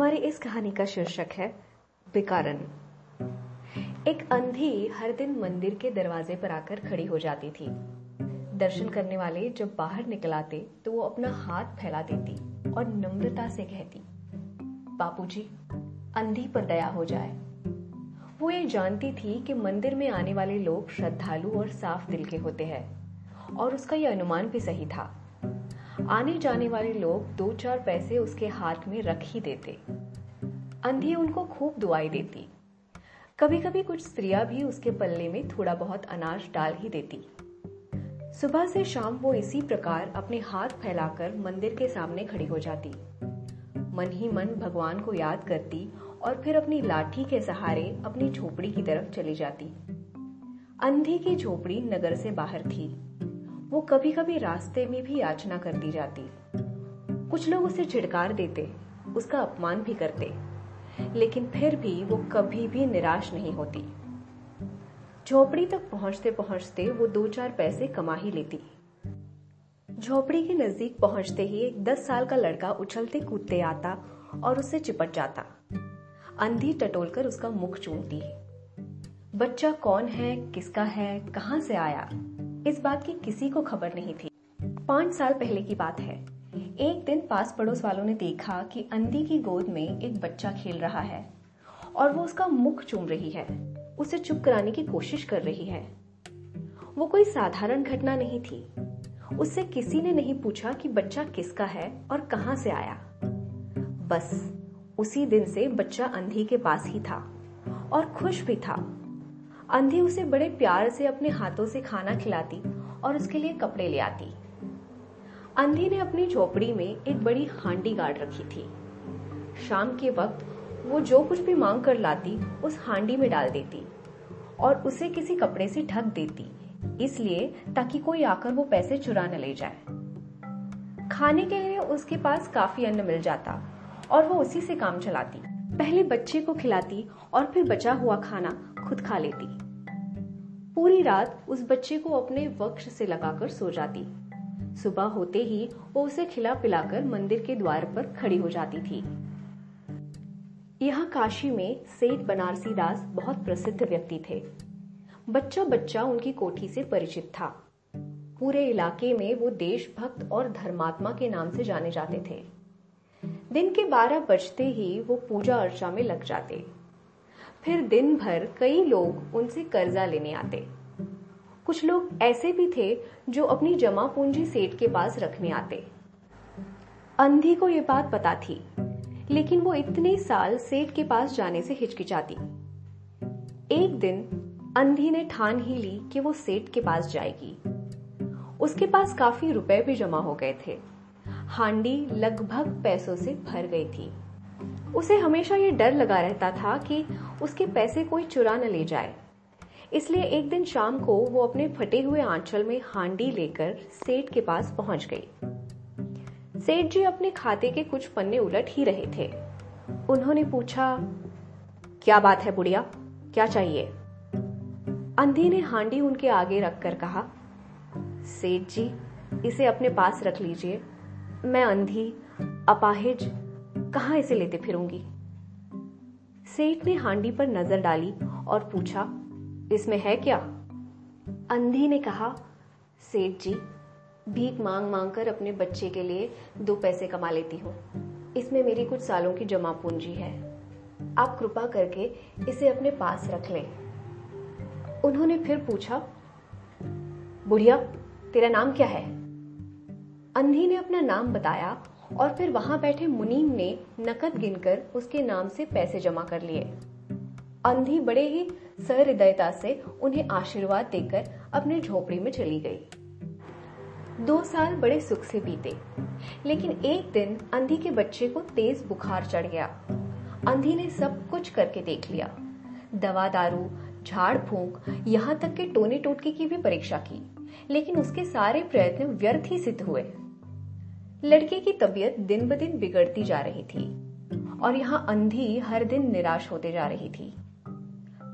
हमारी इस कहानी का शीर्षक है बिकारन एक अंधी हर दिन मंदिर के दरवाजे पर आकर खड़ी हो जाती थी। दर्शन करने वाले जब बाहर निकल आते तो वो अपना हाथ फैला देती और नम्रता से कहती, बापूजी, अंधी पर दया हो जाए। वो ये जानती थी कि मंदिर में आने वाले लोग श्रद्धालु और साफ़ दिल के होते हैं, और उसका यह अनुमान भी सही था। आने जाने वाले लोग दो चार पैसे उसके हाथ में रख ही देते। अंधी उनको खूब दुआई देती। कभी कभी कुछ स्त्रियाँ भी उसके पल्ले में थोड़ा बहुत अनाज डाल ही देती। सुबह से शाम वो इसी प्रकार अपने हाथ फैलाकर मंदिर के सामने खड़ी हो जाती। मन ही मन भगवान को याद करती और फिर अपनी लाठी के सहारे अपनी झोपड़ी की तरफ़ चली जाती। अंधी की झोपड़ी नगर से बाहर थी। वो कभी कभी रास्ते में भी याचना कर दी जाती। कुछ लोग उसे छिड़कार देते, उसका अपमान भी करते, लेकिन फिर भी वो कभी भी निराश नहीं होती। झोपड़ी तक पहुँचते पहुँचते वो दो चार पैसे कमा ही लेती। झोपड़ी के नज़दीक पहुँचते ही एक दस साल का लड़का उछलते कूदते आता और उससे चिपट जाता। अंधी टटोलकर उसका मुख चूमती। बच्चा कौन है, किसका है, कहाँ से आया? इस बात की किसी को खबर नहीं थी। पाँच साल पहले की बात है। एक दिन पास पड़ोस वालों ने देखा कि अंधी की गोद में एक बच्चा खेल रहा है और वो उसका मुख चूम रही है। उसे चुप कराने की कोशिश कर रही है। वो कोई साधारण घटना नहीं थी। उससे किसी ने नहीं पूछा कि बच्चा किसका है और कहाँ से आया। बस, उसी दिन से बच्चा अंधी के पास ही था और खुश भी था। अंधी उसे बड़े प्यार से अपने हाथों से खाना खिलाती और उसके लिए कपड़े ले आती। अंधी ने अपनी झोपड़ी में एक बड़ी हांडी गाड़ रखी थी। शाम के वक्त वो जो कुछ भी मांग कर लाती, उस हांडी में डाल देती और उसे किसी कपड़े से ढक देती, इसलिए ताकि कोई आकर वो पैसे चुरा न ले जाए। खाने के लिए उसके पास काफ़ी अन्न मिल जाता और वो उसी से काम चलाती। पहले बच्चे को खिलाती और फिर बचा हुआ खाना खुद खा लेती। पूरी रात उस बच्चे को अपने वक्ष से लगाकर सो जाती। सुबह होते ही वो उसे खिला पिलाकर मंदिर के द्वार पर खड़ी हो जाती थी। यहाँ काशी में सेठ बनारसी दास बहुत प्रसिद्ध व्यक्ति थे। बच्चा बच्चा उनकी कोठी से परिचित था। पूरे इलाके में वो देशभक्त और धर्मात्मा के नाम से जाने जाते थे। दिन के बारह बजते ही वो पूजा अर्चा में लग जाते। फिर दिन भर कई लोग उनसे कर्जा लेने आते। कुछ लोग ऐसे भी थे जो अपनी जमा पूंजी सेठ के पास रखने आते। अंधी को यह बात पता थी, लेकिन वो इतने साल सेठ के पास जाने से हिचकिचाती। एक दिन अंधी ने ठान ही ली कि वो सेठ के पास जाएगी। उसके पास काफ़ी रुपए भी जमा हो गए थे। हांडी लगभग पैसों से भर गई थी। उसे हमेशा ये डर लगा रहता था कि उसके पैसे कोई चुरा न ले जाए। इसलिए एक दिन शाम को वो अपने फटे हुए आंचल में हांडी लेकर सेठ के पास पहुँच गई। सेठ जी अपने खाते के कुछ पन्ने उलट ही रहे थे। उन्होंने पूछा, क्या बात है बुढ़िया? क्या चाहिए? अंधी ने हांडी उनके आगे रखकर कहा, सेठ जी, इसे अपने पास रख लीजिए। मैं अंधी, अपाहिज, कहा इसे लेते फिरूँगी? सेठ ने हांडी पर नज़र डाली और पूछा, इसमें है क्या? अंधी ने कहा, सेठ जी, भीख मांग मांग कर अपने बच्चे के लिए दो पैसे कमा लेती हूँ। इसमें मेरी कुछ सालों की जमा पूंजी है। आप कृपा करके इसे अपने पास रख लें। उन्होंने फिर पूछा, बुढ़िया, तेरा नाम क्या है? अंधी ने अपना नाम बताया और फिर वहाँ बैठे मुनीम ने नकद गिनकर उसके नाम से पैसे जमा कर लिए। अंधी बड़े ही सहृदयता से उन्हें आशीर्वाद देकर अपने झोपड़ी में चली गई। दो साल बड़े सुख से बीते, लेकिन एक दिन अंधी के बच्चे को तेज बुखार चढ़ गया। अंधी ने सब कुछ करके देख लिया। दवा दारू, झाड़ फूंक, यहाँ तक के टोने टोटके की भी परीक्षा की, लेकिन उसके सारे प्रयत्न व्यर्थ ही सिद्ध हुए। लड़के की तबीयत दिन ब दिन बिगड़ती जा रही थी और यहाँ अंधी हर दिन निराश होते जा रही थी।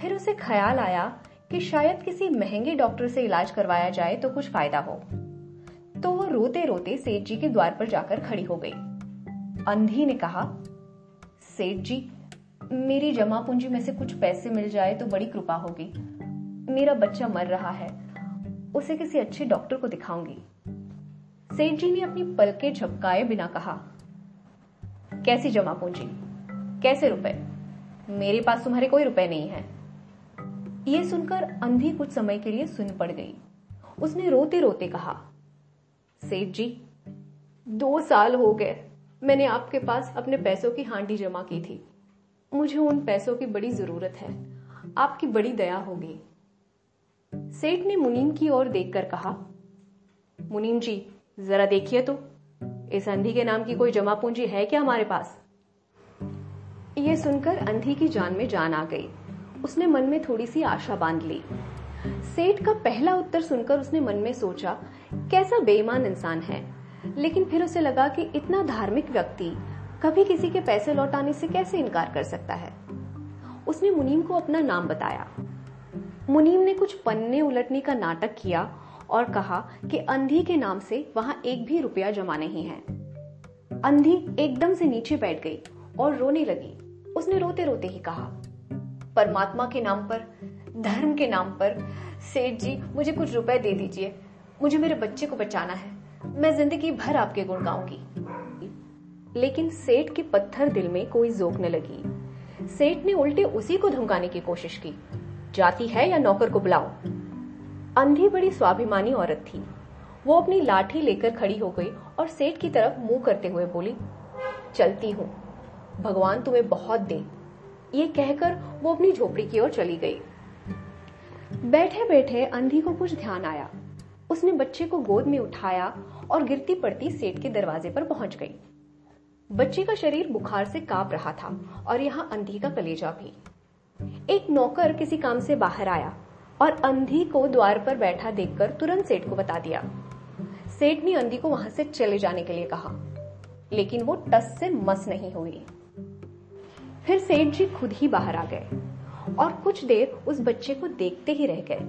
फिर उसे ख्याल आया कि शायद किसी महँगे डॉक्टर से इलाज करवाया जाए तो कुछ फ़ायदा हो। तो वो रोते रोते सेठ जी के द्वार पर जाकर खड़ी हो गई। अंधी ने कहा, सेठ जी, मेरी जमा पूंजी में से कुछ पैसे मिल जाए तो बड़ी कृपा होगी। मेरा बच्चा मर रहा है। उसे किसी अच्छे डॉक्टर को दिखाऊँगी। सेठ जी ने अपनी पलके झपकाए बिना कहा, कैसी जमा पूंजी? कैसे रुपए? मेरे पास तुम्हारे कोई रुपए नहीं है। यह सुनकर अंधी कुछ समय के लिए सुन पड़ गई। उसने रोते रोते कहा, सेठ जी, दो साल हो गए। मैंने आपके पास अपने पैसों की हांडी जमा की थी। मुझे उन पैसों की बड़ी ज़रूरत है। आपकी बड़ी दया होगी। सेठ ने मुनीम की ओर देखकर कहा, मुनीम जी जरा देखिए तो। इस अंधी के नाम की कोई जमा पूंजी है क्या हमारे पास? यह सुनकर अंधी की जान में जान आ गई। उसने मन में थोड़ी सी आशा बाँध ली। सेठ का पहला उत्तर सुनकर उसने मन में सोचा, कैसा बेईमान इंसान है? लेकिन फिर उसे लगा कि इतना धार्मिक व्यक्ति कभी किसी के पैसे लौटाने से कैसे इनकार कर सकता है? उसने मुनीम को अपना नाम बताया। मुनीम ने कुछ पन्ने उलटने का नाटक किया और कहा कि अंधी के नाम से वहाँ एक भी रुपया जमा नहीं है। अंधी एकदम से नीचे बैठ गई और रोने लगी। उसने रोते रोते ही कहा, परमात्मा के नाम पर, धर्म के नाम पर, सेठ जी, मुझे कुछ रुपए दे दीजिए। मुझे मेरे बच्चे को बचाना है। मैं ज़िंदगी भर आपके गुण गाऊँगी। लेकिन सेठ के पत्थर दिल में कोई जोक न लगी। सेठ ने उल्टे उसी को धमकाने की कोशिश की, जाती है या नौकर को बुलाओ? अंधी बड़ी स्वाभिमानी औरत थी। वो अपनी लाठी लेकर खड़ी हो गई और सेठ की तरफ़ मुँह करते हुए बोली, चलती हूँ। भगवान तुम्हें बहुत दे। ये कहकर वो अपनी झोपड़ी की ओर चली गई। बैठे बैठे अंधी को कुछ ध्यान आया। उसने बच्चे को गोद में उठाया और गिरती पड़ती सेठ के दरवाजे पर पहुँच गई। बच्चे का शरीर बुखार से काँप रहा था और यहाँ अंधी का कलेजा भी। एक नौकर किसी काम से बाहर आया। और अंधी को द्वार पर बैठा देखकर तुरंत सेठ को बता दिया। सेठ ने अंधी को वहाँ से चले जाने के लिए कहा, लेकिन वो टस से मस नहीं हुई। फिर सेठ जी खुद ही बाहर आ गए और कुछ देर उस बच्चे को देखते ही रह गए।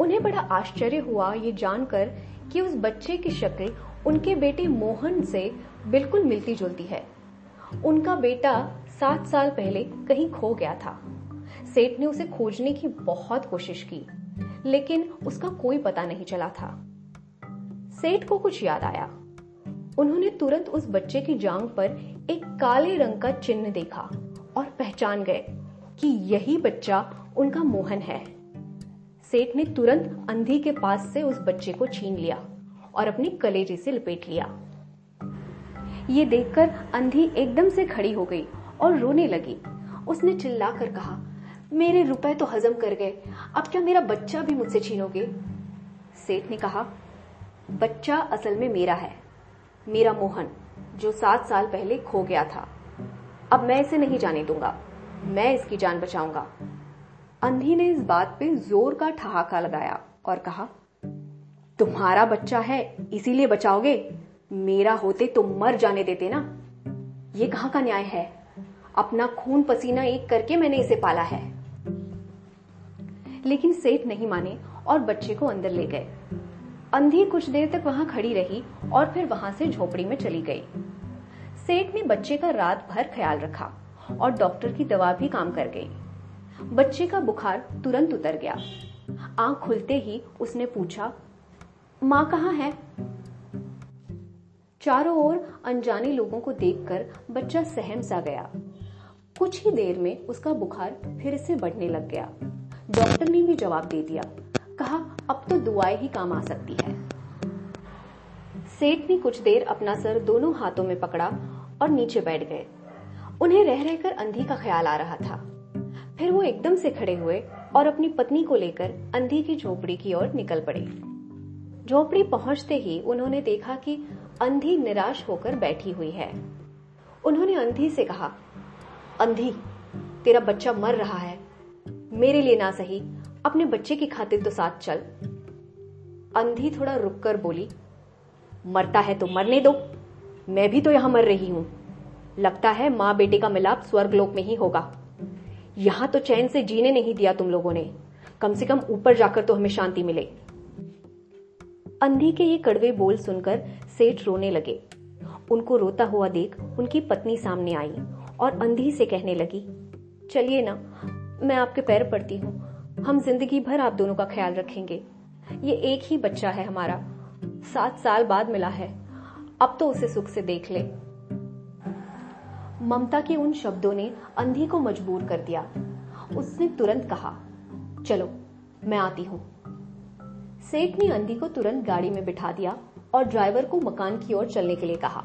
उन्हें बड़ा आश्चर्य हुआ ये जानकर कि उस बच्चे की शक्ल उनके बेटे मोहन से बिल्कुल मिलती जुलती है। उनका बेटा सात साल पहले कहीं खो गया था। सेठ ने उसे खोजने की बहुत कोशिश की, लेकिन उसका कोई पता नहीं चला था। सेठ को कुछ याद आया। उन्होंने तुरंत उस बच्चे की जांग पर एक काले रंग का चिन्ह देखा और पहचान गए कि यही बच्चा उनका मोहन है। सेठ ने तुरंत अंधी के पास से उस बच्चे को छीन लिया और अपनी कलेजे से लपेट लिया। ये देखकर अंधी एकदम से खड़ी हो गई और रोने लगी। उसने चिल्लाकर कहा मेरे रुपए तो हजम कर गए। अब क्या मेरा बच्चा भी मुझसे छीनोगे? सेठ ने कहा, बच्चा असल में मेरा है, मेरा मोहन, जो सात साल पहले खो गया था। अब मैं इसे नहीं जाने दूँगा, मैं इसकी जान बचाऊँगा। अंधी ने इस बात पे ज़ोर का ठहाका लगाया और कहा, तुम्हारा बच्चा है, इसीलिए बचाओगे? मेरा होते तो मर जाने देते ना? ये कहाँ का न्याय है? अपना खून पसीना एक करके मैंने इसे पाला है। लेकिन सेठ नहीं माने और बच्चे को अंदर ले गए। अंधी कुछ देर तक वहाँ खड़ी रही और फिर वहाँ से झोपड़ी में चली गई। सेठ ने बच्चे का रात भर ख्याल रखा और डॉक्टर की दवा भी काम कर गई। बच्चे का बुखार तुरंत उतर गया। आँख खुलते ही उसने पूछा, माँ कहाँ है? चारों ओर अनजाने लोगों को देखकर बच्चा सहम सा गया। कुछ ही देर में उसका बुखार फिर से बढ़ने लग गया। डॉक्टर ने भी जवाब दे दिया। कहा, अब तो दुआएँ ही काम आ सकती है। सेठ ने कुछ देर अपना सर दोनों हाथों में पकड़ा और नीचे बैठ गए। उन्हें रह रहकर अंधी का ख्याल आ रहा था। फिर वो एकदम से खड़े हुए और अपनी पत्नी को लेकर अंधी की झोपड़ी की ओर निकल पड़े। झोपड़ी पहुँचते ही उन्होंने देखा कि अंधी निराश होकर बैठी हुई है। उन्होंने अंधी से कहा, अंधी, तेरा बच्चा मर रहा है। मेरे लिए ना सही, अपने बच्चे की खातिर तो साथ चल। अंधी थोड़ा रुककर बोली, मरता है तो मरने दो। मैं भी तो यहाँ मर रही हूँ। लगता है माँ बेटे का मिलाप स्वर्गलोक में ही होगा। यहाँ तो चैन से जीने नहीं दिया तुम लोगों ने। कम से कम ऊपर जाकर तो हमें शांति मिले। अंधी के ये कड़वे बोल सुनकर सेठ रोने लगे। उनको रोता हुआ देख उनकी पत्नी सामने आई और अंधी से कहने लगी, चलिए ना मैं आपके पैर पड़ती हूँ। हम ज़िंदगी भर आप दोनों का ख्याल रखेंगे। ये एक ही बच्चा है हमारा। सात साल बाद मिला है। अब तो उसे सुख से देख ले। ममता के उन शब्दों ने अंधी को मजबूर कर दिया। उसने तुरंत कहा, चलो, मैं आती हूँ। सेठ ने अंधी को तुरंत गाड़ी में बिठा दिया और ड्राइवर को मकान की ओर चलने के लिए कहा।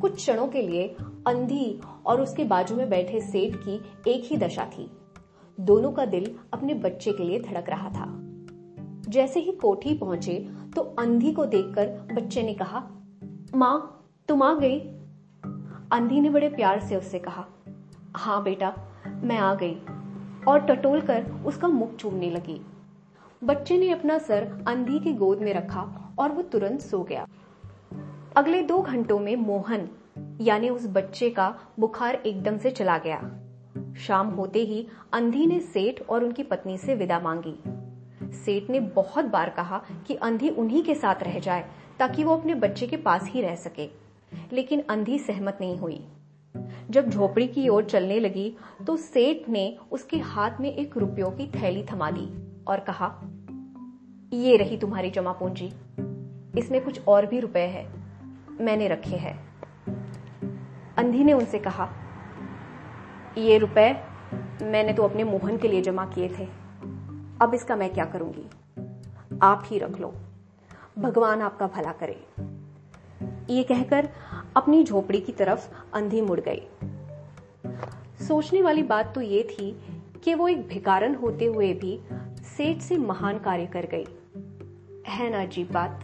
कुछ क्षणों के लिए अंधी और उसके बाजू में बैठे सेठ की एक ही दशा थी। दोनों का दिल अपने बच्चे के लिए धड़क रहा था। जैसे ही कोठी पहुँचे तो अंधी को देखकर बच्चे ने कहा, माँ, तुम आ गई? अंधी ने बड़े प्यार से उससे कहा हाँ बेटा, मैं आ गई। और टटोल कर उसका मुख चूमने लगी। बच्चे ने अपना सर अंधी की गोद में रखा और वो तुरंत सो गया। अगले दो घंटों में मोहन यानी उस बच्चे का बुखार एकदम से चला गया। शाम होते ही अंधी ने सेठ और उनकी पत्नी से विदा मांगी। सेठ ने बहुत बार कहा कि अंधी उन्हीं के साथ रह जाए, ताकि वो अपने बच्चे के पास ही रह सके। लेकिन अंधी सहमत नहीं हुई। जब झोपड़ी की ओर चलने लगी तो सेठ ने उसके हाथ में एक रुपयों की थैली थमा दी और कहा, ये रही तुम्हारी जमा पूंजी। इसमें कुछ और भी रुपए है। मैंने रखे हैं। अंधी ने उनसे कहा, ये रुपए मैंने तो अपने मोहन के लिए जमा किए थे। अब इसका मैं क्या करूँगी? आप ही रख लो। भगवान आपका भला करे। ये कहकर अपनी झोपड़ी की तरफ़ अंधी मुड़ गई। सोचने वाली बात तो ये थी कि वो एक भिकारन होते हुए भी सेठ से महान कार्य कर गई। है ना अजीब बात?